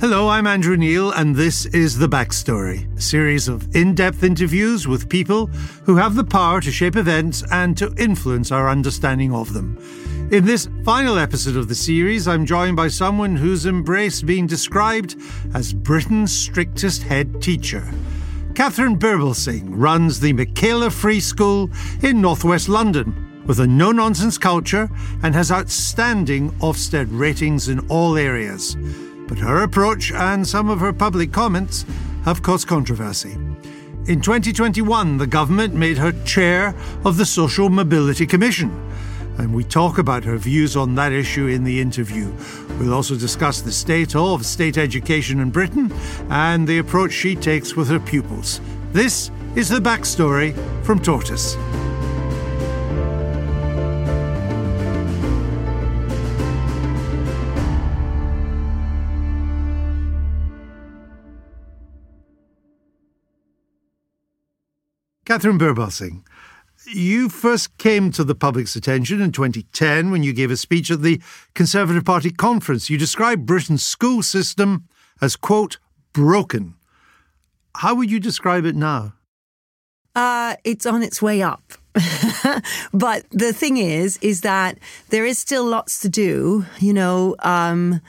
Hello, I'm Andrew Neil, and this is The Backstory, a series of in depth interviews with people who have the power to shape events and to influence our understanding of them. In this final episode of the series, I'm joined by someone who's embraced being described as Britain's strictest head teacher. Katharine Birbalsingh runs the Michaela Free School in northwest London with a no nonsense culture and has outstanding Ofsted ratings in all areas. But her approach and some of her public comments have caused controversy. In 2021, the government made her chair of the Social Mobility Commission, and we talk about her views on that issue in the interview. We'll also discuss the state of state education in Britain and the approach she takes with her pupils. This is the backstory from Tortoise. Katharine Birbalsingh, you first came to the public's attention in 2010 when you gave a speech at the Conservative Party conference. You described Britain's school system as, quote, broken. How would you describe it now? Uh, it's on its way up. but the thing is, is that there is still lots to do. You know, um,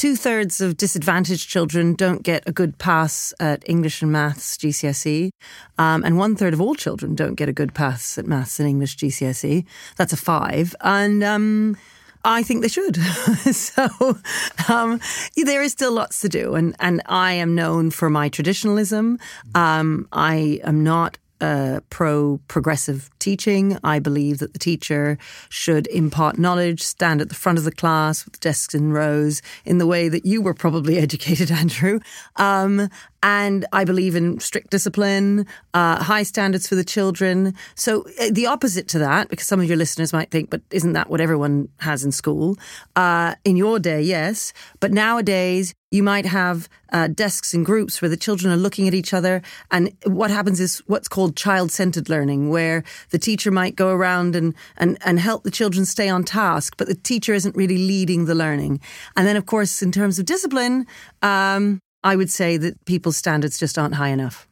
two thirds of disadvantaged children don't get a good pass at English and maths GCSE, um, and one third of all children don't get a good pass at maths and English GCSE. That's a five, and. Um, I think they should. so um, there is still lots to do, and and I am known for my traditionalism. Um, I am not a pro progressive teaching. I believe that the teacher should impart knowledge, stand at the front of the class with desks in rows in the way that you were probably educated, Andrew. Um, and I believe in strict discipline, uh, high standards for the children. So uh, the opposite to that, because some of your listeners might think, but isn't that what everyone has in school? Uh, in your day, yes. But nowadays, you might have uh, desks and groups where the children are looking at each other. And what happens is what's called child centered learning, where the teacher might go around and, and, and help the children stay on task, but the teacher isn't really leading the learning. And then, of course, in terms of discipline, um, I would say that people's standards just aren't high enough.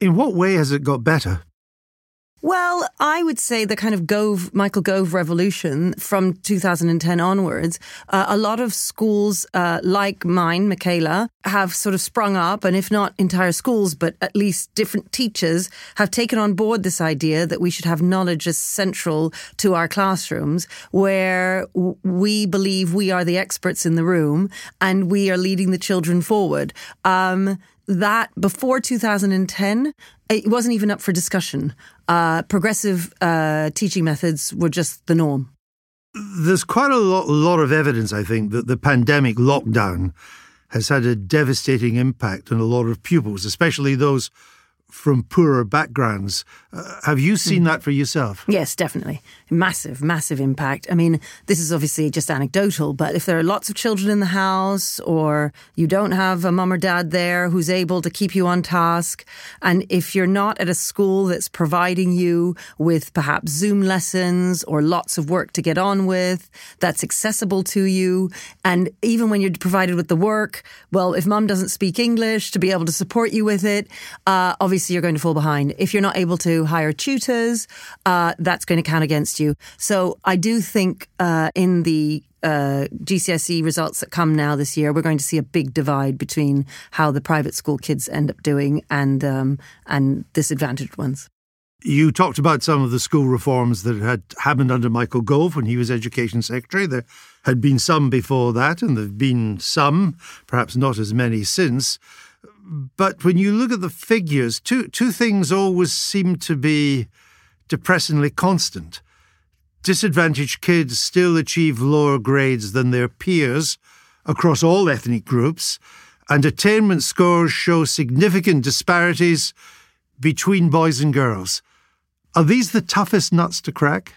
In what way has it got better? Well, I would say the kind of Gove, Michael Gove revolution from 2010 onwards, uh, a lot of schools uh, like mine, Michaela, have sort of sprung up, and if not entire schools, but at least different teachers have taken on board this idea that we should have knowledge as central to our classrooms, where w- we believe we are the experts in the room and we are leading the children forward. Um, that before 2010, it wasn't even up for discussion. Uh, progressive uh, teaching methods were just the norm. There's quite a lot, lot of evidence, I think, that the pandemic lockdown has had a devastating impact on a lot of pupils, especially those from poorer backgrounds. Uh, have you seen mm. that for yourself? Yes, definitely. Massive, massive impact. I mean, this is obviously just anecdotal, but if there are lots of children in the house or you don't have a mum or dad there who's able to keep you on task, and if you're not at a school that's providing you with perhaps Zoom lessons or lots of work to get on with that's accessible to you, and even when you're provided with the work, well, if mum doesn't speak English to be able to support you with it, uh, obviously you're going to fall behind. If you're not able to hire tutors, uh, that's going to count against you. So I do think uh, in the uh, GCSE results that come now this year, we're going to see a big divide between how the private school kids end up doing and um, and disadvantaged ones. You talked about some of the school reforms that had happened under Michael Gove when he was Education Secretary. There had been some before that, and there have been some, perhaps not as many since. But when you look at the figures, two two things always seem to be depressingly constant. Disadvantaged kids still achieve lower grades than their peers across all ethnic groups, and attainment scores show significant disparities between boys and girls. Are these the toughest nuts to crack?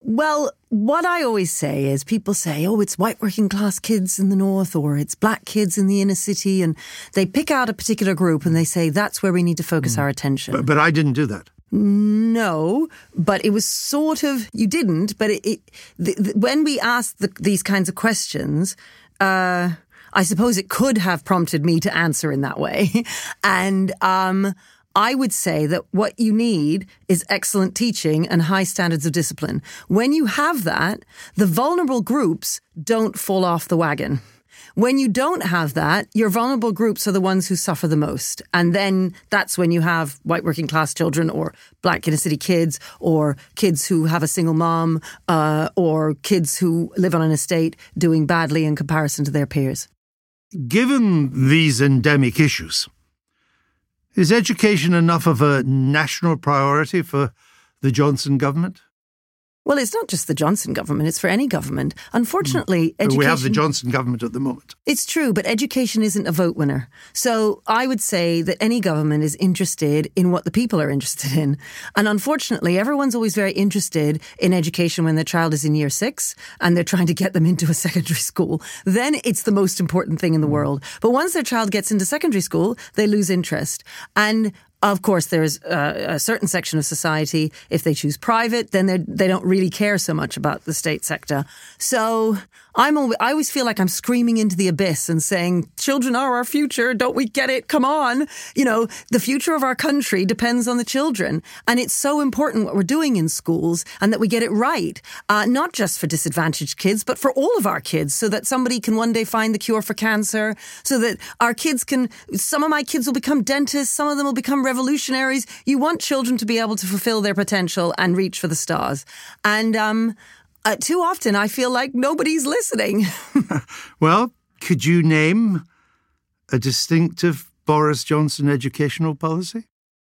Well, what I always say is people say, oh, it's white working class kids in the north or it's black kids in the inner city. And they pick out a particular group and they say, that's where we need to focus mm. our attention. But, but, I didn't do that. No, but it was sort of, you didn't, but it, it the, the, when we asked the, these kinds of questions, uh, I suppose it could have prompted me to answer in that way. and, um, I would say that what you need is excellent teaching and high standards of discipline. When you have that, the vulnerable groups don't fall off the wagon. When you don't have that, your vulnerable groups are the ones who suffer the most. And then that's when you have white working class children or black inner city kids or kids who have a single mom uh, or kids who live on an estate doing badly in comparison to their peers. Given these endemic issues, is education enough of a national priority for the Johnson government? Well, it's not just the Johnson government, it's for any government. Unfortunately, mm. education. We have the Johnson government at the moment. It's true, but education isn't a vote winner. So I would say that any government is interested in what the people are interested in. And unfortunately, everyone's always very interested in education when their child is in year six and they're trying to get them into a secondary school. Then it's the most important thing in the mm. world. But once their child gets into secondary school, they lose interest. And of course, there's a, a, certain section of society, if they choose private, then they don't really care so much about the state sector. So I'm always, I always feel like I'm screaming into the abyss and saying, children are our future. Don't we get it? Come on. You know, the future of our country depends on the children. And it's so important what we're doing in schools and that we get it right. Uh, not just for disadvantaged kids, but for all of our kids so that somebody can one day find the cure for cancer, so that our kids can, some of my kids will become dentists, some of them will become revolutionaries. You want children to be able to fulfill their potential and reach for the stars. And, um, uh, too often I feel like nobody's listening. well, could you name a distinctive Boris Johnson educational policy?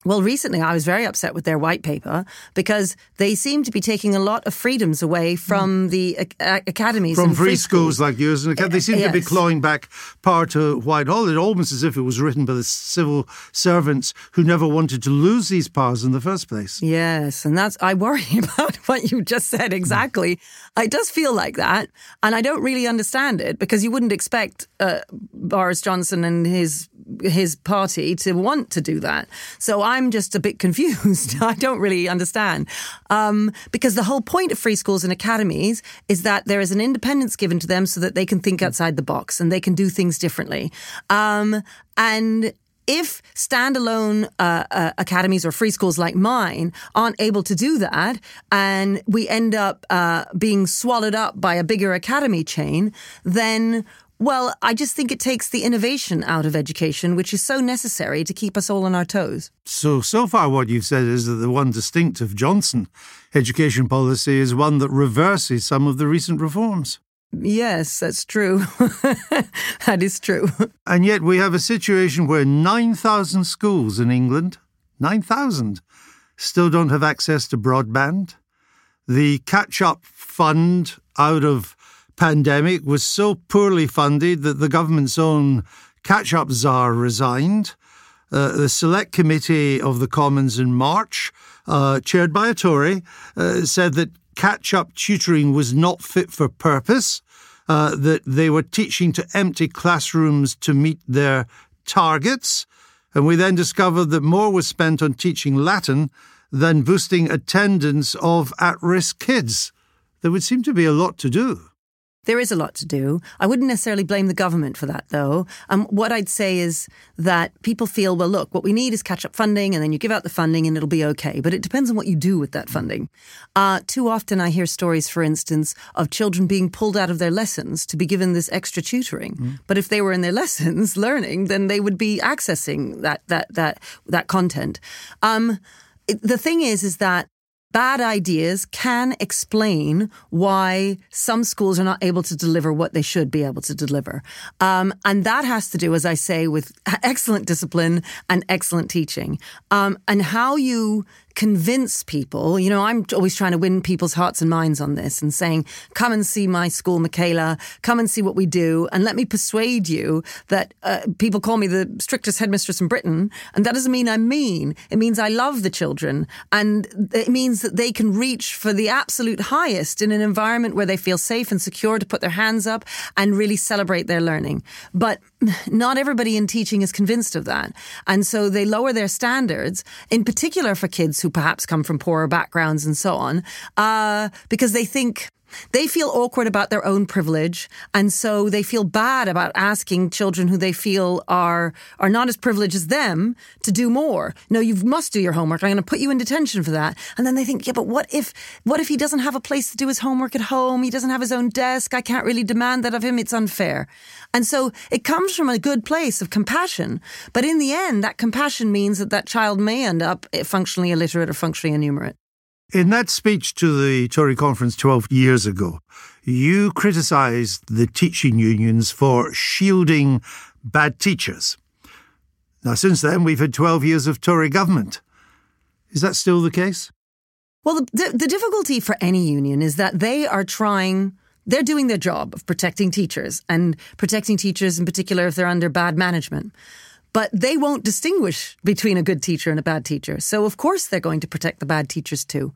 Well, recently I was very upset with their white paper because they seem to be taking a lot of freedoms away from mm. the academies. From free, free schools, schools, like yours. And they seem yes. to be clawing back power to Whitehall. It almost as if it was written by the civil servants who never wanted to lose these powers in the first place. Yes. And that's, I worry about what you just said exactly. It does feel like that. And I don't really understand it because you wouldn't expect uh, Boris Johnson and his his party to want to do that. So I'm just a bit confused. I don't really understand. Um, because the whole point of free schools and academies is that there is an independence given to them so that they can think outside the box and they can do things differently. Um, and if standalone uh, uh, academies or free schools like mine aren't able to do that, and we end up uh, being swallowed up by a bigger academy chain, then well, I just think it takes the innovation out of education, which is so necessary to keep us all on our toes. So, so far, what you've said is that the one distinctive Johnson education policy is one that reverses some of the recent reforms. Yes, that's true. that is true. And yet, we have a situation where 9,000 schools in England, 9,000, still don't have access to broadband. The catch up fund out of pandemic was so poorly funded that the government's own catch up czar resigned. Uh, the select committee of the Commons in March, uh, chaired by a Tory, uh, said that catch up tutoring was not fit for purpose, uh, that they were teaching to empty classrooms to meet their targets. And we then discovered that more was spent on teaching Latin than boosting attendance of at risk kids. There would seem to be a lot to do. There is a lot to do. I wouldn't necessarily blame the government for that, though. Um, what I'd say is that people feel, well, look, what we need is catch up funding, and then you give out the funding and it'll be okay. But it depends on what you do with that funding. Uh, too often I hear stories, for instance, of children being pulled out of their lessons to be given this extra tutoring. Mm. But if they were in their lessons learning, then they would be accessing that, that, that, that content. Um, the thing is, is that bad ideas can explain why some schools are not able to deliver what they should be able to deliver. Um, and that has to do, as I say, with excellent discipline and excellent teaching. Um, and how you convince people. You know, I'm always trying to win people's hearts and minds on this and saying, come and see my school, Michaela, come and see what we do, and let me persuade you that uh, people call me the strictest headmistress in Britain. And that doesn't mean I'm mean. It means I love the children. And it means that they can reach for the absolute highest in an environment where they feel safe and secure to put their hands up and really celebrate their learning. But not everybody in teaching is convinced of that. And so they lower their standards, in particular for kids who perhaps come from poorer backgrounds and so on, uh, because they think they feel awkward about their own privilege, and so they feel bad about asking children who they feel are are not as privileged as them to do more. No, you must do your homework. I'm going to put you in detention for that. And then they think, yeah, but what if what if he doesn't have a place to do his homework at home? He doesn't have his own desk. I can't really demand that of him. It's unfair. And so it comes from a good place of compassion. But in the end, that compassion means that that child may end up functionally illiterate or functionally enumerate. In that speech to the Tory conference 12 years ago, you criticised the teaching unions for shielding bad teachers. Now, since then, we've had 12 years of Tory government. Is that still the case? Well, the, the, difficulty for any union is that they are trying they're doing their job of protecting teachers and protecting teachers in particular if they're under bad management but they won't distinguish between a good teacher and a bad teacher. So, of course, they're going to protect the bad teachers too.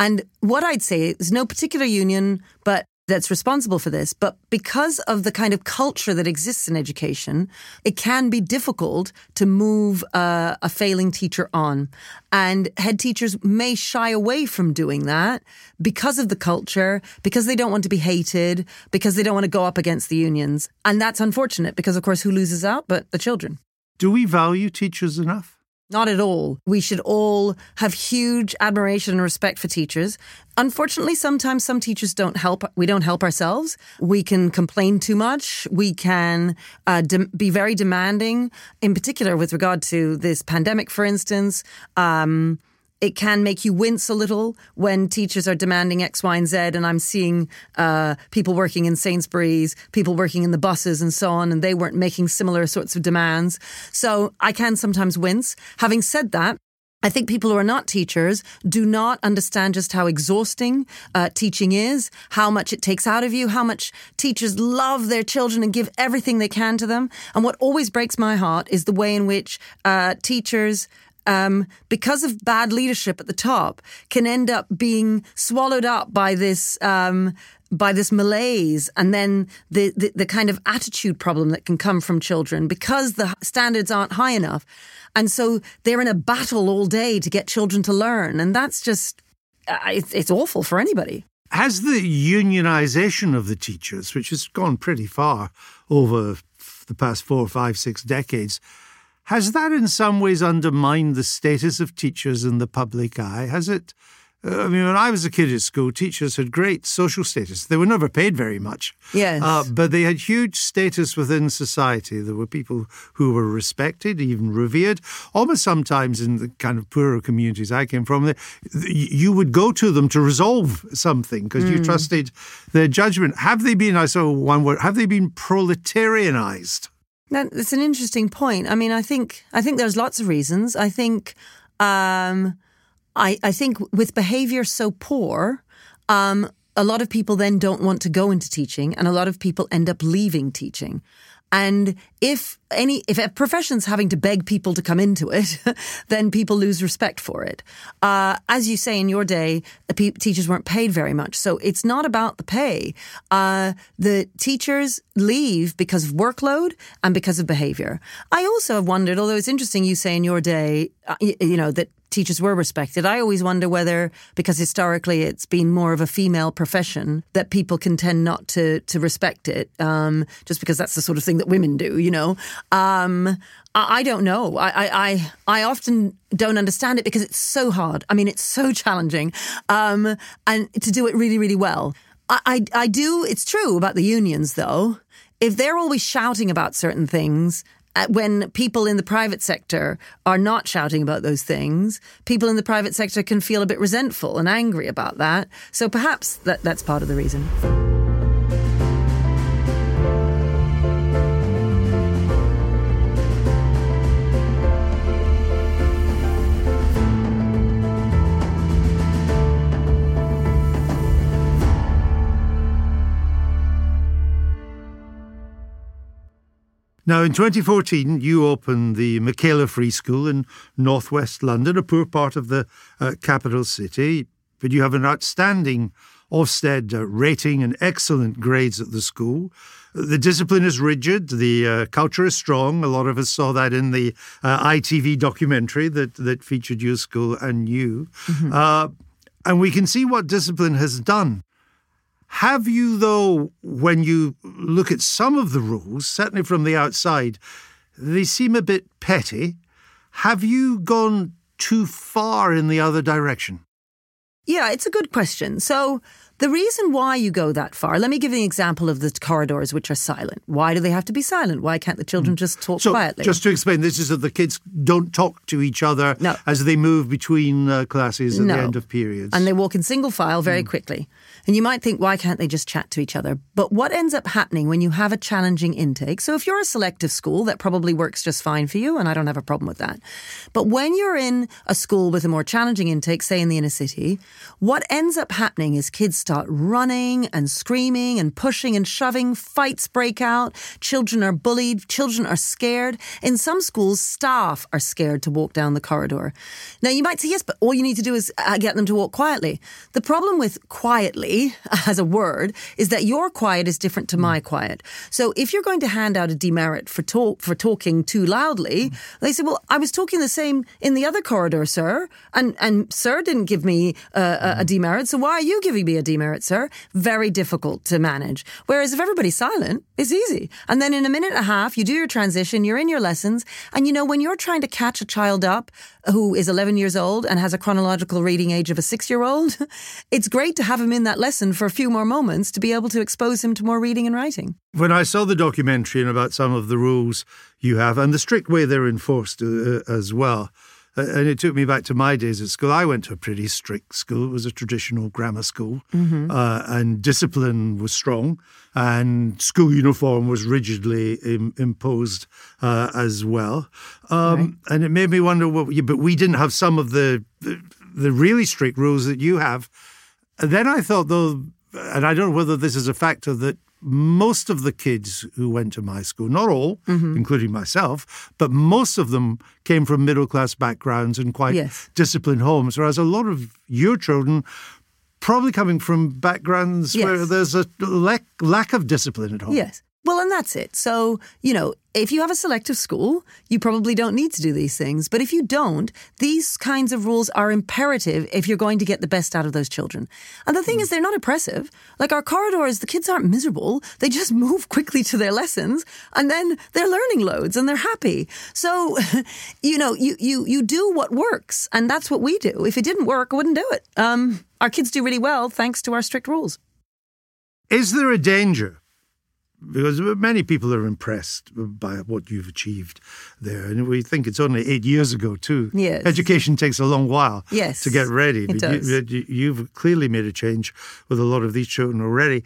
And what I'd say is no particular union, but that's responsible for this. But because of the kind of culture that exists in education, it can be difficult to move a failing teacher on. And head teachers may shy away from doing that because of the culture, because they don't want to be hated, because they don't want to go up against the unions. And that's unfortunate because, of course, who loses out but the children? Do we value teachers enough? Not at all. We should all have huge admiration and respect for teachers. Unfortunately, sometimes some teachers don't help. We don't help ourselves. We can complain too much. We can uh, de- be very demanding, in particular with regard to this pandemic, for instance. Um, it can make you wince a little when teachers are demanding X, Y, and Z. And I'm seeing uh, people working in Sainsbury's, people working in the buses and so on, and they weren't making similar sorts of demands. So I can sometimes wince. Having said that, I think people who are not teachers do not understand just how exhausting uh, teaching is, how much it takes out of you, how much teachers love their children and give everything they can to them. And what always breaks my heart is the way in which uh, teachers um, because of bad leadership at the top, can end up being swallowed up by this um, by this malaise and then the, the, the kind of attitude problem that can come from children because the standards aren't high enough, and so they're in a battle all day to get children to learn, and that's just uh, it's, it's awful for anybody. Has the unionisation of the teachers, which has gone pretty far over the past four, five, six decades, has that in some ways undermined the status of teachers in the public eye? Has it? Uh, I mean, when I was a kid at school, teachers had great social status. They were never paid very much. Yes. Uh, but they had huge status within society. There were people who were respected, even revered. Almost sometimes in the kind of poorer communities I came from, you would go to them to resolve something because mm. you trusted their judgment. Have they been, I saw one word, have they been proletarianized? That's an interesting point. I mean, I think I think there's lots of reasons. I think um, I I think with behavior so poor, um, a lot of people then don't want to go into teaching, and a lot of people end up leaving teaching. And if any, if a profession's having to beg people to come into it, then people lose respect for it. Uh, as you say, in your day, teachers weren't paid very much. So it's not about the pay. Uh, the teachers leave because of workload and because of behavior. I also have wondered, although it's interesting you say in your day, uh, you know, that teachers were respected. I always wonder whether, because historically it's been more of a female profession, that people can tend not to to respect it, um, just because that's the sort of thing that women do. You know, um, I, I, don't know. I, I I often don't understand it because it's so hard. I mean, it's so challenging, um, and to do it really, really well. I, I, I do. It's true about the unions, though. If they're always shouting about certain things Uh, when people in the private sector are not shouting about those things, people in the private sector can feel a bit resentful and angry about that. So perhaps that, that's part of the reason. Now, in 2014, you opened the Michaela Free School in northwest London, a poor part of the uh, capital city, but you have an outstanding Ofsted uh, rating and excellent grades at the school. The discipline is rigid. The uh, culture is strong. A lot of us saw that in the uh, ITV documentary that, that featured your school and you. Mm-hmm. Uh, and we can see what discipline has done. Have you, though, when you look at some of the rules, certainly from the outside, they seem a bit petty. Have you gone too far in the other direction? Yeah, it's a good question. So, the reason why you go that far, let me give you an example of the corridors which are silent. Why do they have to be silent? Why can't the children hmm. just talk so, quietly? Just to explain, this is that the kids don't talk to each other no. as they move between uh, classes at no. the end of periods. And they walk in single file very mm. quickly. And you might think, why can't they just chat to each other? But what ends up happening when you have a challenging intake? So if you're a selective school, that probably works just fine for you, and I don't have a problem with that. But when you're in a school with a more challenging intake, say in the inner city, what ends up happening is kids start running and screaming and pushing and shoving, fights break out, children are bullied, children are scared. In some schools, staff are scared to walk down the corridor. Now you might say, yes, but all you need to do is uh, get them to walk quietly. The problem with quietly as a word is that your quiet is different to my quiet. So if you're going to hand out a demerit for talk for talking too loudly, they say, "Well, I was talking the same in the other corridor, sir, and and sir didn't give me a, a demerit. So why are you giving me a demerit, sir?" Very difficult to manage. Whereas if everybody's silent, it's easy. And then in a minute and a half, you do your transition, you're in your lessons, and you know when you're trying to catch a child up who is 11 years old and has a chronological reading age of a six year old, it's great to have him in that lesson for a few more moments to be able to expose him to more reading and writing. When I saw the documentary and about some of the rules you have and the strict way they're enforced uh, as well, uh, and it took me back to my days at school. I went to a pretty strict school. It was a traditional grammar school, mm-hmm. uh, and discipline was strong, and school uniform was rigidly Im- imposed uh, as well. Um, right. And it made me wonder, what, but we didn't have some of the, the, the really strict rules that you have. Then I thought, though, and I don't know whether this is a factor that most of the kids who went to my school, not all, mm-hmm. including myself, but most of them came from middle class backgrounds and quite yes. disciplined homes, whereas a lot of your children probably coming from backgrounds yes. where there's a lack, lack of discipline at home. Yes. Well, and that's it. So, you know, if you have a selective school, you probably don't need to do these things. But if you don't, these kinds of rules are imperative if you're going to get the best out of those children. And the thing mm. is, they're not oppressive. Like our corridors, the kids aren't miserable. They just move quickly to their lessons and then they're learning loads and they're happy. So, you know, you, you, you do what works. And that's what we do. If it didn't work, I wouldn't do it. Um, our kids do really well thanks to our strict rules. Is there a danger because many people are impressed by what you've achieved there. And we think it's only eight years ago, too. Yes. Education takes a long while yes, to get ready. It does. You, you've clearly made a change with a lot of these children already.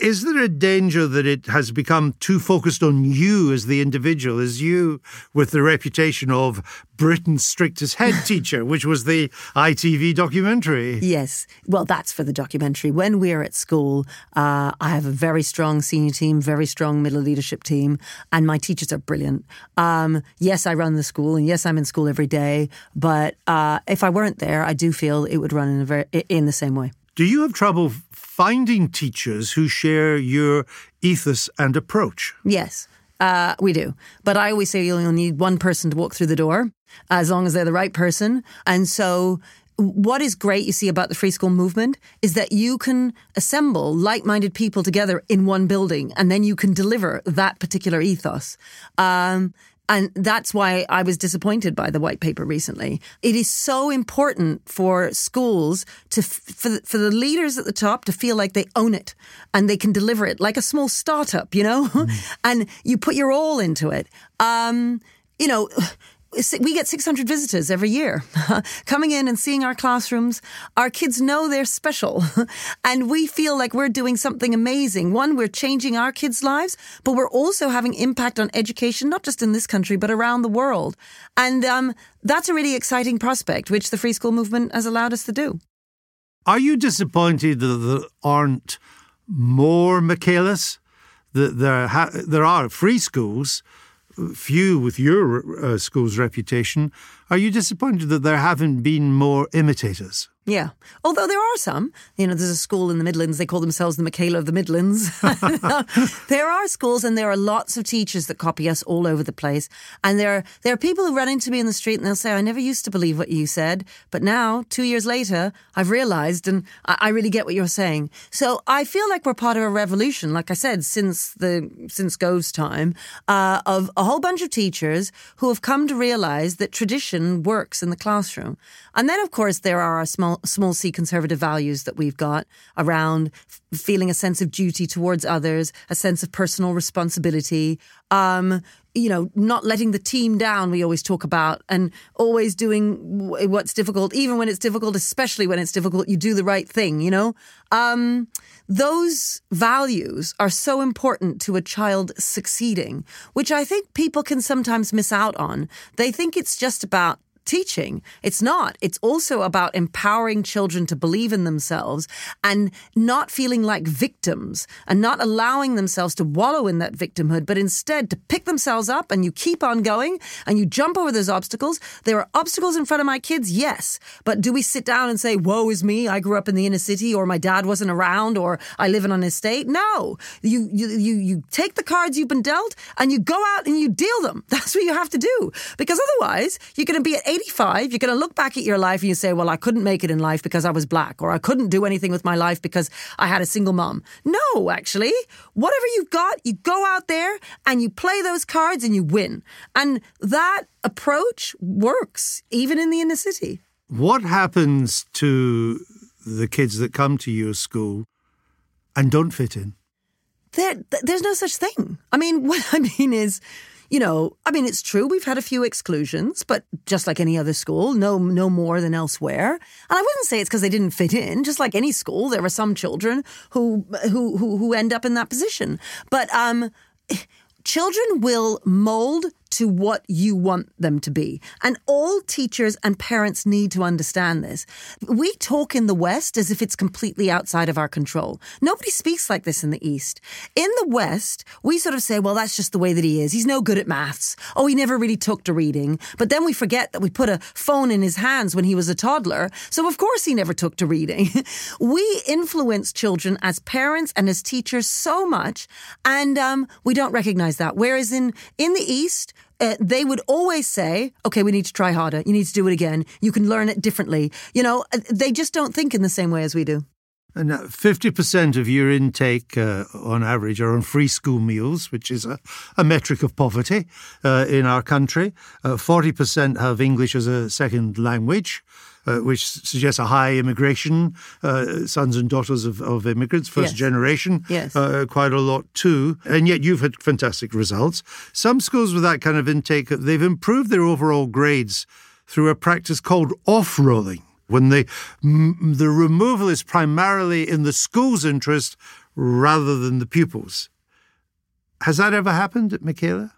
Is there a danger that it has become too focused on you as the individual, as you with the reputation of Britain's strictest head teacher, which was the ITV documentary? Yes. Well, that's for the documentary. When we're at school, uh, I have a very strong senior team, very strong middle leadership team, and my teachers are brilliant. Um, yes, I run the school, and yes, I'm in school every day. But uh, if I weren't there, I do feel it would run in, a very, in the same way. Do you have trouble finding teachers who share your ethos and approach? Yes. Uh, we do. But I always say you only need one person to walk through the door, as long as they're the right person. And so, what is great you see about the free school movement is that you can assemble like minded people together in one building and then you can deliver that particular ethos. Um, and that's why I was disappointed by the white paper recently. It is so important for schools to, for the, for the leaders at the top to feel like they own it and they can deliver it like a small startup, you know, mm. and you put your all into it. Um, you know, we get 600 visitors every year coming in and seeing our classrooms. Our kids know they're special and we feel like we're doing something amazing. One, we're changing our kids' lives, but we're also having impact on education, not just in this country, but around the world. And um, that's a really exciting prospect, which the free school movement has allowed us to do. Are you disappointed that there aren't more Michaelas? that there ha- there are free schools, few with your uh, school's reputation. Are you disappointed that there haven't been more imitators? Yeah. Although there are some, you know, there's a school in the Midlands, they call themselves the Michaela of the Midlands. there are schools and there are lots of teachers that copy us all over the place. And there are, there are people who run into me in the street and they'll say, I never used to believe what you said, but now, two years later, I've realized and I, I really get what you're saying. So I feel like we're part of a revolution, like I said, since the, since Gove's time, uh, of a whole bunch of teachers who have come to realize that tradition works in the classroom. And then, of course, there are our small, small c conservative values that we've got around f- feeling a sense of duty towards others, a sense of personal responsibility, um, you know, not letting the team down, we always talk about, and always doing what's difficult, even when it's difficult, especially when it's difficult, you do the right thing, you know? Um, those values are so important to a child succeeding, which I think people can sometimes miss out on. They think it's just about teaching. It's not. It's also about empowering children to believe in themselves and not feeling like victims and not allowing themselves to wallow in that victimhood, but instead to pick themselves up and you keep on going and you jump over those obstacles. There are obstacles in front of my kids, yes. But do we sit down and say, woe is me, I grew up in the inner city or my dad wasn't around or I live in an estate? No. You, you, you, you take the cards you've been dealt and you go out and you deal them. That's what you have to do. Because otherwise, you're going to be at 80 85, you're going to look back at your life and you say, well, I couldn't make it in life because I was black, or I couldn't do anything with my life because I had a single mom. No, actually, whatever you've got, you go out there and you play those cards and you win. And that approach works even in the inner city. What happens to the kids that come to your school and don't fit in? There, there's no such thing. I mean, what I mean is, you know, I mean, it's true we've had a few exclusions, but just like any other school, no, no more than elsewhere. And I wouldn't say it's because they didn't fit in. Just like any school, there are some children who who who, who end up in that position. But um, children will mold to what you want them to be. And all teachers and parents need to understand this. We talk in the West as if it's completely outside of our control. Nobody speaks like this in the East. In the West, we sort of say, well, that's just the way that he is. He's no good at maths. Oh, he never really took to reading. But then we forget that we put a phone in his hands when he was a toddler. So of course he never took to reading. we influence children as parents and as teachers so much. And um, we don't recognize that. Whereas in, in the East, uh, they would always say, okay, we need to try harder. You need to do it again. You can learn it differently. You know, uh, they just don't think in the same way as we do. And 50% of your intake, uh, on average, are on free school meals, which is a, a metric of poverty uh, in our country. 40% uh, have English as a second language uh, which suggests a high immigration, uh, sons and daughters of, of immigrants, first yes. generation, yes. Uh, quite a lot too. And yet you've had fantastic results. Some schools with that kind of intake, they've improved their overall grades through a practice called off-rolling when the the removal is primarily in the school's interest rather than the pupils. Has that ever happened at Michaela?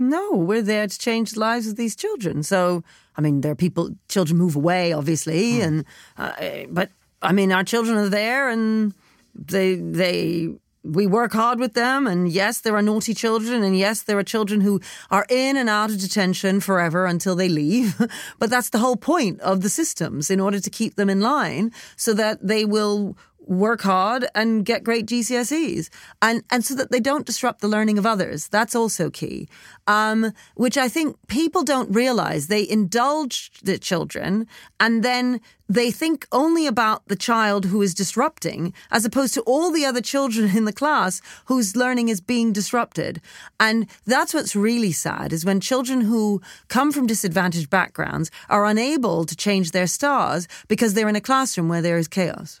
No, we're there to change the lives of these children. So, I mean, there are people, children move away, obviously, mm. and uh, but I mean, our children are there, and they they we work hard with them. And yes, there are naughty children, and yes, there are children who are in and out of detention forever until they leave. but that's the whole point of the systems, in order to keep them in line, so that they will work hard and get great GCSEs, and and so that they don't disrupt the learning of others. That's also key, um, which I think people don't realize. They indulge the children, and then they think only about the child who is disrupting, as opposed to all the other children in the class whose learning is being disrupted. And that's what's really sad is when children who come from disadvantaged backgrounds are unable to change their stars because they're in a classroom where there is chaos.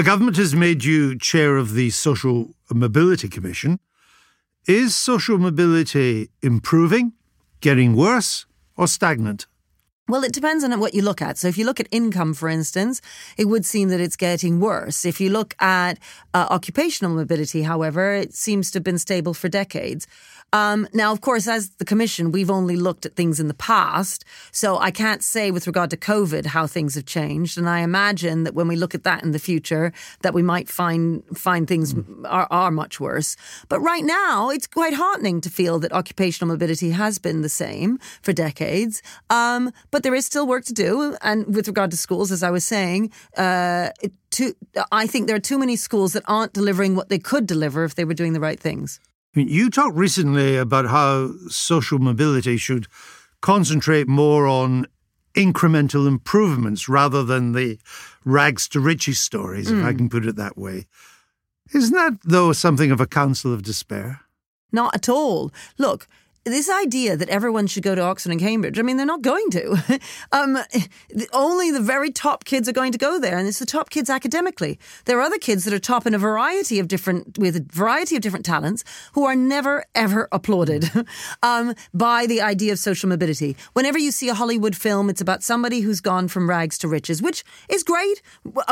the government has made you chair of the Social Mobility Commission. Is social mobility improving, getting worse, or stagnant? Well, it depends on what you look at. So, if you look at income, for instance, it would seem that it's getting worse. If you look at uh, occupational mobility, however, it seems to have been stable for decades. Um, now, of course, as the Commission, we've only looked at things in the past. So I can't say with regard to COVID how things have changed. And I imagine that when we look at that in the future, that we might find find things are, are much worse. But right now, it's quite heartening to feel that occupational mobility has been the same for decades. Um, but there is still work to do. And with regard to schools, as I was saying, uh, too, I think there are too many schools that aren't delivering what they could deliver if they were doing the right things. You talked recently about how social mobility should concentrate more on incremental improvements rather than the rags to riches stories, mm. if I hmm. can put it that way. Isn't that, though, something of a counsel of despair? Not at all. Look, this idea that everyone should go to Oxford and Cambridge, I mean, they're not going to. um, only the very top kids are going to go there, and it's the top kids academically. There are other kids that are top in a variety of different, with a variety of different talents, who are never ever applauded um, by the idea of social mobility. Whenever you see a Hollywood film, it's about somebody who's gone from rags to riches, which is great.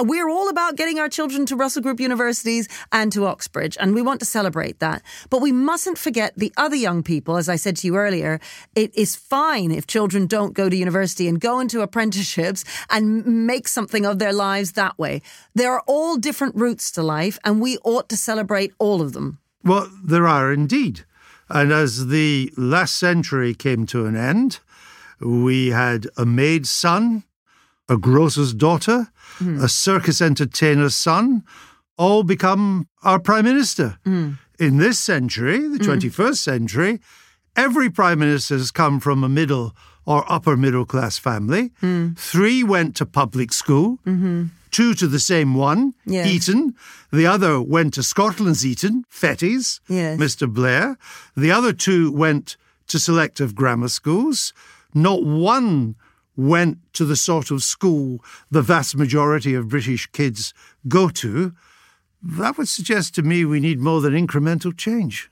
We're all about getting our children to Russell Group universities and to Oxbridge, and we want to celebrate that. But we mustn't forget the other young people, as I said to you earlier, it is fine if children don't go to university and go into apprenticeships and make something of their lives that way. There are all different routes to life, and we ought to celebrate all of them. Well, there are indeed. And as the last century came to an end, we had a maid's son, a grocer's daughter, mm. a circus entertainer's son, all become our prime minister. Mm. In this century, the mm. 21st century, Every prime minister has come from a middle or upper middle class family. Mm. Three went to public school. Mm-hmm. Two to the same one, yes. Eton. The other went to Scotland's Eton, Fettes, yes. Mr. Blair. The other two went to selective grammar schools. Not one went to the sort of school the vast majority of British kids go to. That would suggest to me we need more than incremental change.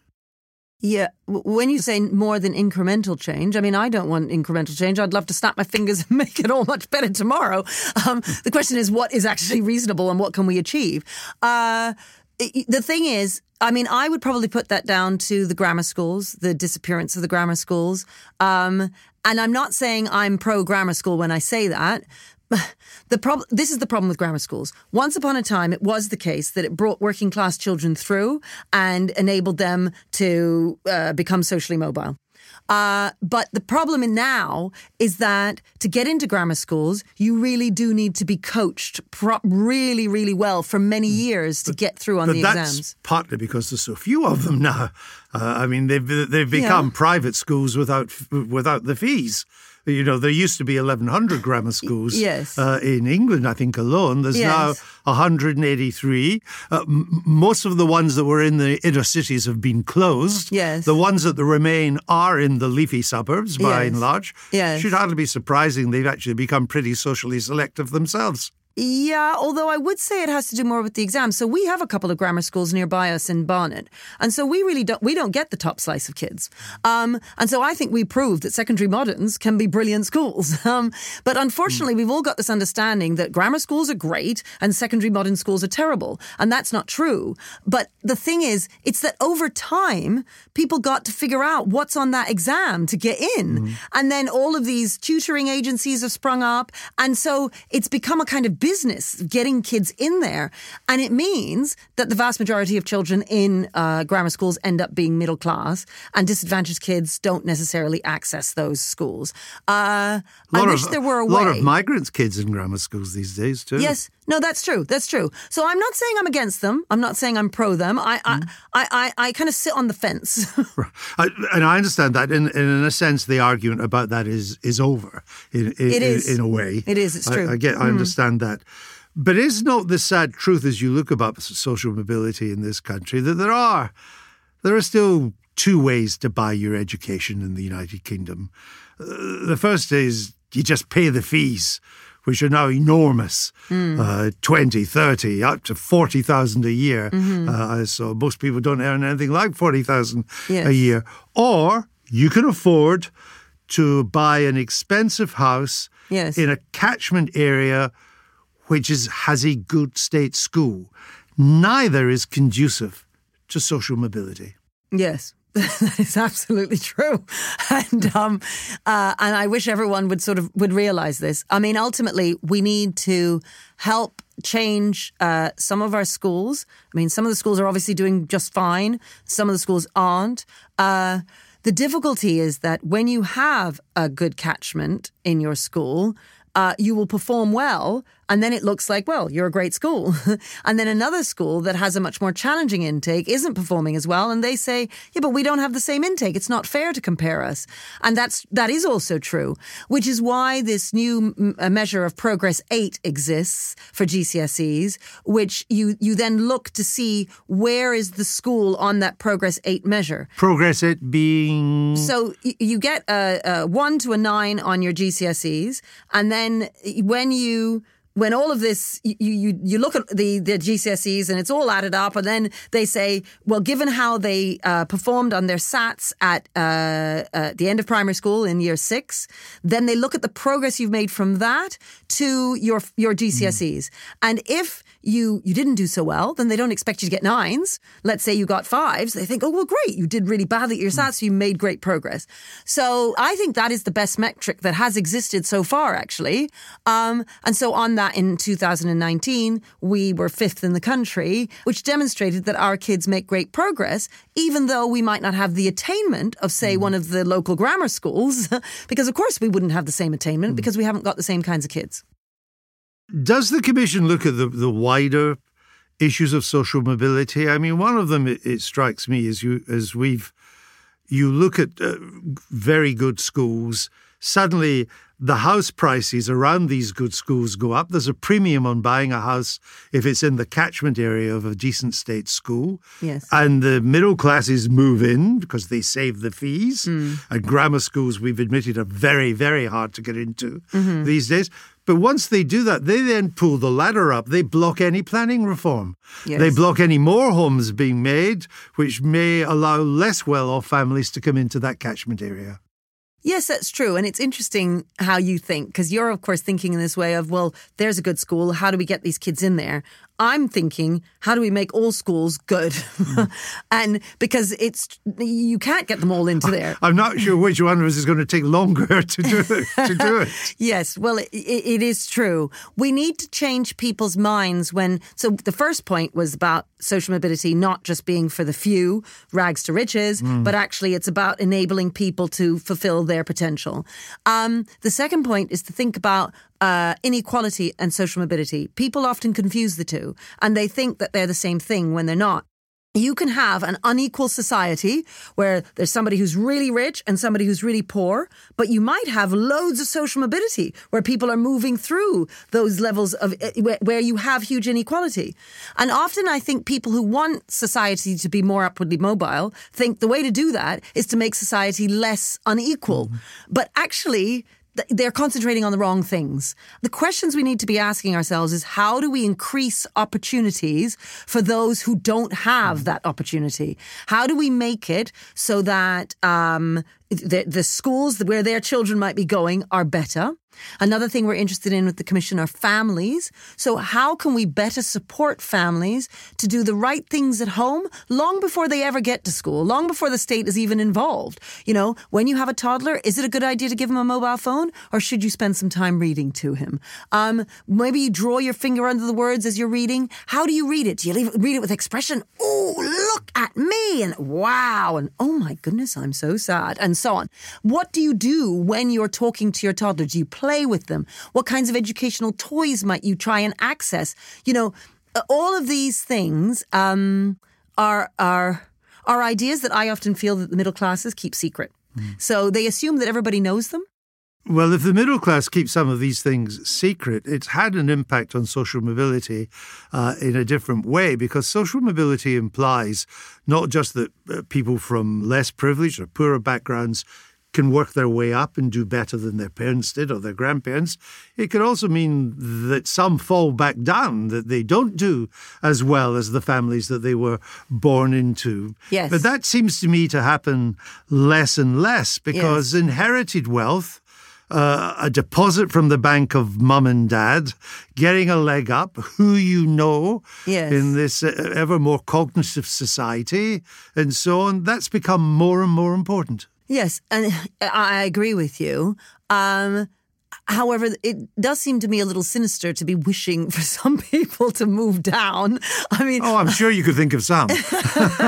Yeah, when you say more than incremental change, I mean, I don't want incremental change. I'd love to snap my fingers and make it all much better tomorrow. Um, the question is, what is actually reasonable and what can we achieve? Uh, the thing is, I mean, I would probably put that down to the grammar schools, the disappearance of the grammar schools. Um, and I'm not saying I'm pro grammar school when I say that, the problem this is the problem with grammar schools once upon a time it was the case that it brought working class children through and enabled them to uh, become socially mobile uh, but the problem now is that to get into grammar schools, you really do need to be coached pro- really, really well for many mm. years to but, get through on the that's exams. Partly because there's so few of them now. Uh, I mean, they've they've become yeah. private schools without without the fees. You know, there used to be 1,100 grammar schools yes. uh, in England, I think, alone. There's yes. now 183. Uh, m- most of the ones that were in the inner cities have been closed. Yes. The ones that remain are in the leafy suburbs, by yes. and large. Yes. Should hardly be surprising they've actually become pretty socially selective themselves. Yeah, although I would say it has to do more with the exams. So we have a couple of grammar schools nearby us in Barnet, and so we really don't we don't get the top slice of kids. Um, and so I think we proved that secondary moderns can be brilliant schools. Um, but unfortunately, mm. we've all got this understanding that grammar schools are great and secondary modern schools are terrible, and that's not true. But the thing is, it's that over time people got to figure out what's on that exam to get in, mm. and then all of these tutoring agencies have sprung up, and so it's become a kind of business getting kids in there. And it means that the vast majority of children in uh, grammar schools end up being middle class, and disadvantaged kids don't necessarily access those schools. Uh, I wish of, there were a, a lot of migrants' kids in grammar schools these days, too. Yes, no, that's true. That's true. So I'm not saying I'm against them. I'm not saying I'm pro them. I mm. I, I, I, I kind of sit on the fence. I, and I understand that. In, in a sense, the argument about that is is over. In, in, it is. in, in a way. It is. It's true. I, I get. I mm. understand that. But is not the sad truth as you look about social mobility in this country that there are there are still two ways to buy your education in the United Kingdom. Uh, the first is you just pay the fees which are now enormous mm. uh, 20, 30, up to 40,000 a year. Mm-hmm. Uh, so most people don't earn anything like 40,000 yes. a year. Or you can afford to buy an expensive house yes. in a catchment area which is, has a good state school. Neither is conducive to social mobility. Yes. that is absolutely true, and um, uh, and I wish everyone would sort of would realize this. I mean, ultimately, we need to help change uh, some of our schools. I mean, some of the schools are obviously doing just fine. Some of the schools aren't. Uh, the difficulty is that when you have a good catchment in your school, uh, you will perform well and then it looks like, well, you're a great school. and then another school that has a much more challenging intake isn't performing as well. And they say, yeah, but we don't have the same intake. It's not fair to compare us. And that's, that is also true, which is why this new m- measure of progress eight exists for GCSEs, which you, you then look to see where is the school on that progress eight measure. Progress eight being. So you get a, a one to a nine on your GCSEs. And then when you, when all of this, you, you, you look at the, the GCSEs and it's all added up, and then they say, well, given how they uh, performed on their SATs at uh, uh, the end of primary school in year six, then they look at the progress you've made from that to your your GCSEs. Mm. And if you you didn't do so well, then they don't expect you to get nines. Let's say you got fives. They think, oh, well, great, you did really badly at your SATs, so you made great progress. So I think that is the best metric that has existed so far, actually. Um, and so on that, in 2019, we were fifth in the country, which demonstrated that our kids make great progress, even though we might not have the attainment of, say, mm. one of the local grammar schools, because of course we wouldn't have the same attainment mm. because we haven't got the same kinds of kids. Does the Commission look at the, the wider issues of social mobility? I mean, one of them, it, it strikes me, is you as we've you look at uh, very good schools. Suddenly, the house prices around these good schools go up. There's a premium on buying a house if it's in the catchment area of a decent state school. Yes. And the middle classes move in because they save the fees. Mm. And grammar schools, we've admitted, are very, very hard to get into mm-hmm. these days. But once they do that, they then pull the ladder up. They block any planning reform. Yes. They block any more homes being made, which may allow less well off families to come into that catchment area. Yes, that's true. And it's interesting how you think, because you're, of course, thinking in this way of, well, there's a good school. How do we get these kids in there? I'm thinking, how do we make all schools good? Mm. and because it's you can't get them all into there. I'm not sure which one of us is going to take longer to do it. To do it. yes, well, it, it is true. We need to change people's minds when. So the first point was about social mobility not just being for the few, rags to riches, mm. but actually it's about enabling people to fulfill their potential. Um, the second point is to think about uh, inequality and social mobility. People often confuse the two and they think that they're the same thing when they're not. You can have an unequal society where there's somebody who's really rich and somebody who's really poor, but you might have loads of social mobility where people are moving through those levels of eh, where you have huge inequality. And often I think people who want society to be more upwardly mobile think the way to do that is to make society less unequal. Mm. But actually, they're concentrating on the wrong things. The questions we need to be asking ourselves is how do we increase opportunities for those who don't have that opportunity? How do we make it so that um, the, the schools where their children might be going are better? Another thing we're interested in with the Commission are families. So, how can we better support families to do the right things at home long before they ever get to school, long before the state is even involved? You know, when you have a toddler, is it a good idea to give him a mobile phone or should you spend some time reading to him? Um, maybe you draw your finger under the words as you're reading. How do you read it? Do you leave, read it with expression? Oh, look at me and wow, and oh my goodness, I'm so sad, and so on. What do you do when you're talking to your toddler? Do you play? Play with them? What kinds of educational toys might you try and access? You know, all of these things um, are are are ideas that I often feel that the middle classes keep secret. Mm. So they assume that everybody knows them. Well, if the middle class keeps some of these things secret, it's had an impact on social mobility uh, in a different way because social mobility implies not just that uh, people from less privileged or poorer backgrounds can work their way up and do better than their parents did or their grandparents. It could also mean that some fall back down, that they don't do as well as the families that they were born into. Yes. But that seems to me to happen less and less because Yes. inherited wealth uh, a deposit from the bank of mum and dad, getting a leg up, who you know Yes. in this uh, ever more cognitive society, and so on. That's become more and more important. Yes, and I agree with you. Um, however, it does seem to me a little sinister to be wishing for some people to move down. I mean, Oh, I'm sure you could think of some.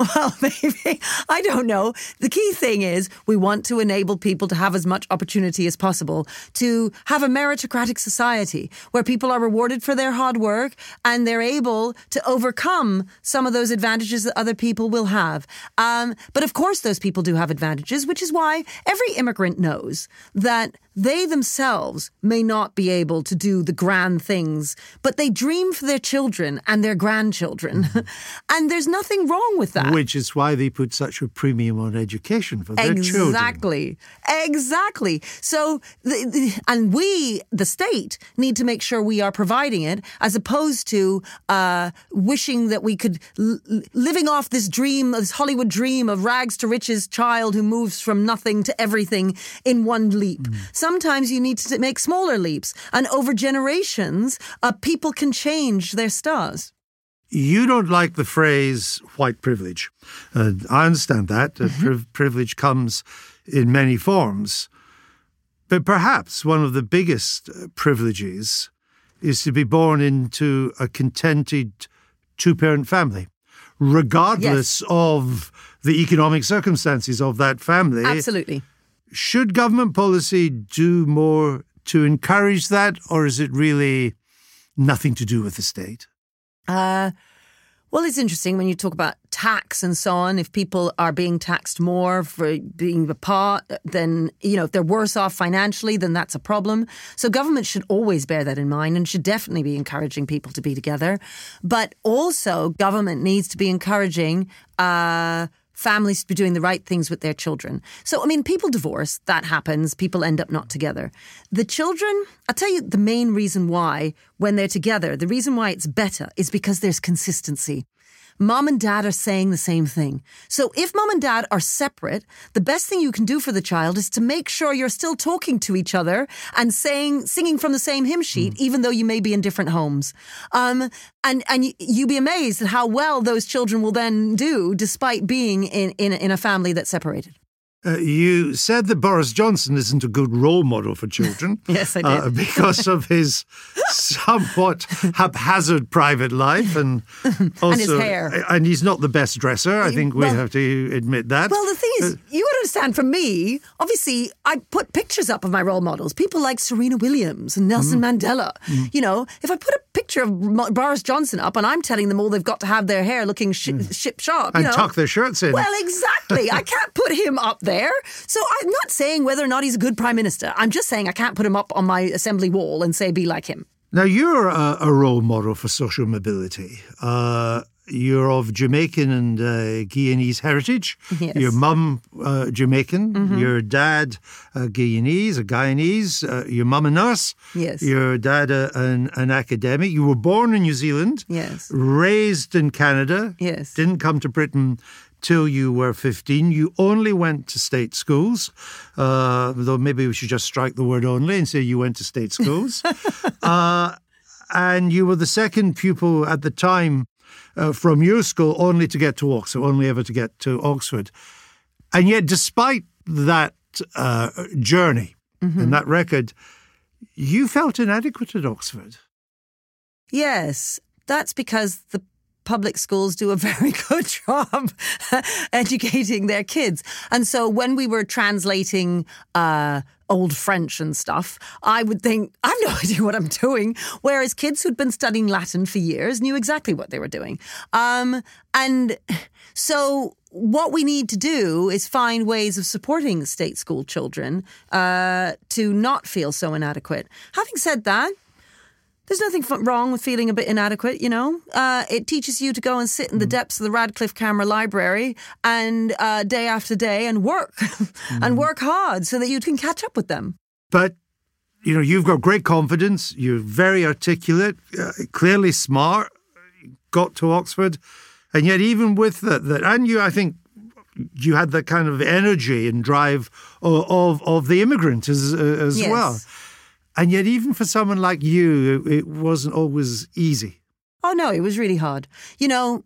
well, maybe. I don't know. The key thing is we want to enable people to have as much opportunity as possible to have a meritocratic society where people are rewarded for their hard work and they're able to overcome some of those advantages that other people will have. Um, but of course, those people do have advantages, which is why every immigrant knows that they themselves may not be able to do the grand things, but they dream for their children and their grandchildren. and there's nothing wrong with that. Which is why they put such a premium on education for their children. Exactly. Exactly. So, the, the, and we, the state, need to make sure we are providing it as opposed to uh, wishing that we could, l- living off this dream, this Hollywood dream of rags to riches child who moves from nothing to everything in one leap. Mm. Sometimes you need to make smaller leaps. And over generations, uh, people can change their stars. You don't like the phrase white privilege. Uh, I understand that. Uh, priv- privilege comes in many forms. But perhaps one of the biggest uh, privileges is to be born into a contented two parent family, regardless of the economic circumstances of that family. Absolutely. Should government policy do more to encourage that, or is it really nothing to do with the state? Uh, well, it's interesting when you talk about tax and so on. If people are being taxed more for being apart, then, you know, if they're worse off financially, then that's a problem. So government should always bear that in mind and should definitely be encouraging people to be together. But also, government needs to be encouraging, uh, families to be doing the right things with their children. So, I mean, people divorce, that happens, people end up not together. The children, I'll tell you the main reason why, when they're together, the reason why it's better is because there's consistency. Mom and dad are saying the same thing. So if mom and dad are separate, the best thing you can do for the child is to make sure you're still talking to each other and saying, singing from the same hymn sheet, even though you may be in different homes. Um, and and you'd be amazed at how well those children will then do, despite being in in, in a family that's separated. Uh, you said that Boris Johnson isn't a good role model for children. Yes, I uh, because of his somewhat haphazard private life and also, and his hair. And he's not the best dresser. I think we Well- have to admit that. Well, the thing is, you got to understand from me, obviously, I put pictures up of my role models. People like Serena Williams and Nelson Mm-hmm. Mandela. You know, if I put a picture of Boris Johnson up and I'm telling them all they've got to have their hair looking sh- ship sharp, you Mm. and know. tuck their shirts in. Well, exactly. I can't put him up there. So I'm not saying whether or not he's a good prime minister. I'm just saying I can't put him up on my assembly wall and say, be like him. Now, you're a, a role model for social mobility. Uh, you're of Jamaican and uh, Guyanese heritage. Yes. Your mum, uh, Jamaican. Your dad, uh, Guyanese, a Guyanese. Uh, your mum, a nurse. Yes. Your dad, uh, an, an academic. You were born in New Zealand. Yes. Raised in Canada. Yes. Didn't come to Britain till you were 15. You only went to state schools, uh, though maybe we should just strike the word only and say you went to state schools. uh, and you were the second pupil at the time uh, from your school only to get to Oxford, only ever to get to Oxford. And yet, despite that uh, journey and that record, you felt inadequate at Oxford. Yes, that's because the public schools do a very good job educating their kids. And so when we were translating uh, old French and stuff, I would think, I have no idea what I'm doing. Whereas kids who'd been studying Latin for years knew exactly what they were doing. Um, and so what we need to do is find ways of supporting state school children uh, to not feel so inadequate. Having said that, there's nothing wrong with feeling a bit inadequate, you know. Uh, it teaches you to go and sit in the mm. depths of the Radcliffe Camera Library and uh, day after day and work mm. and work hard so that you can catch up with them. But you know, you've got great confidence. You're very articulate, uh, clearly smart. Got to Oxford, and yet even with that, that and you, I think you had that kind of energy and drive of of, of the immigrant as as yes. well. And yet, even for someone like you, it wasn't always easy. Oh, no, it was really hard. You know,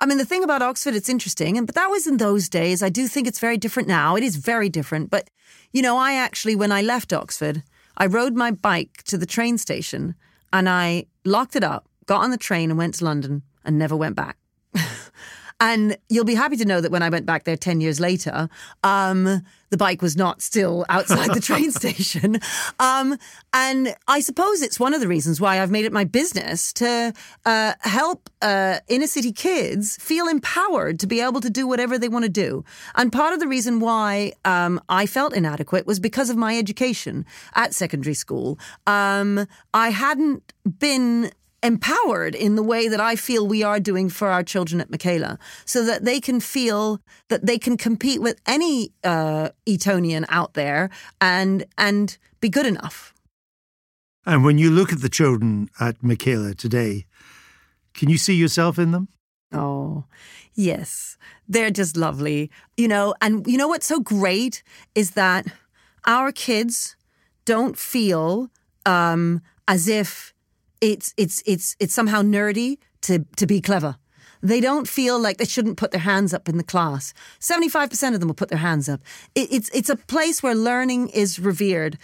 I mean, the thing about Oxford, it's interesting, but that was in those days. I do think it's very different now. It is very different. But, you know, I actually, when I left Oxford, I rode my bike to the train station and I locked it up, got on the train and went to London and never went back. And you'll be happy to know that when I went back there 10 years later, um, the bike was not still outside the train station. Um, and I suppose it's one of the reasons why I've made it my business to uh, help uh, inner city kids feel empowered to be able to do whatever they want to do. And part of the reason why um, I felt inadequate was because of my education at secondary school. Um, I hadn't been empowered in the way that I feel we are doing for our children at Michaela, so that they can feel that they can compete with any uh, Etonian out there and and be good enough. And when you look at the children at Michaela today, can you see yourself in them? Oh, yes. They're just lovely. You know, and you know what's so great is that our kids don't feel um, as if it's it's it's it's somehow nerdy to to be clever. They don't feel like they shouldn't put their hands up in the class. Seventy-five percent of them will put their hands up. It, it's it's a place where learning is revered,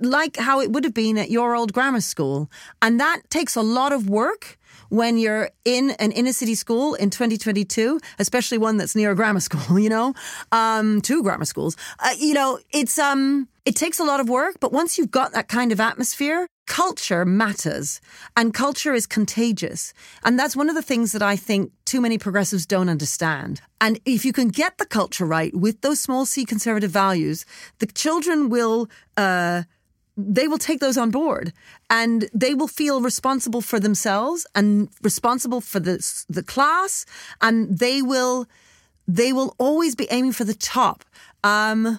like how it would have been at your old grammar school, and that takes a lot of work when you're in an inner city school in 2022, especially one that's near a grammar school, you know, um, two grammar schools, uh, you know, it's, um, it takes a lot of work, but once you've got that kind of atmosphere, culture matters and culture is contagious. And that's one of the things that I think too many progressives don't understand. And if you can get the culture right with those small c conservative values, the children will, uh, they will take those on board and they will feel responsible for themselves and responsible for the the class and they will they will always be aiming for the top um,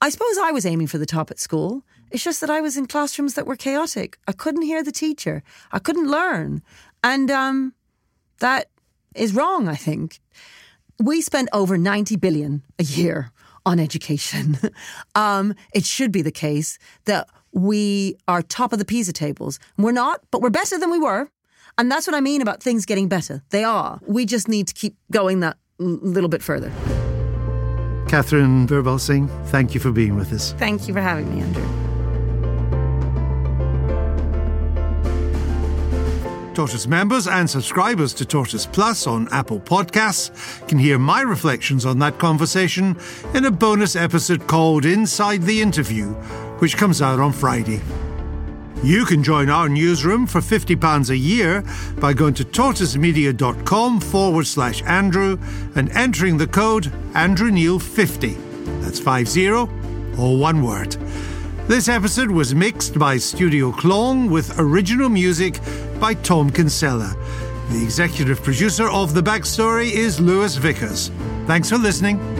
i suppose i was aiming for the top at school it's just that i was in classrooms that were chaotic i couldn't hear the teacher i couldn't learn and um, that is wrong i think we spend over 90 billion a year on education um, it should be the case that we are top of the PISA tables. We're not, but we're better than we were. And that's what I mean about things getting better. They are. We just need to keep going that little bit further. Katharine Birbalsingh, thank you for being with us. Thank you for having me, Andrew. Tortoise members and subscribers to Tortoise Plus on Apple Podcasts can hear my reflections on that conversation in a bonus episode called Inside the Interview, which comes out on Friday. You can join our newsroom for £50 a year by going to tortoisemedia.com forward slash Andrew and entering the code AndrewNeil50. That's 50, all one word. This episode was mixed by Studio Clong with original music by Tom Kinsella. The executive producer of The Backstory is Lewis Vickers. Thanks for listening.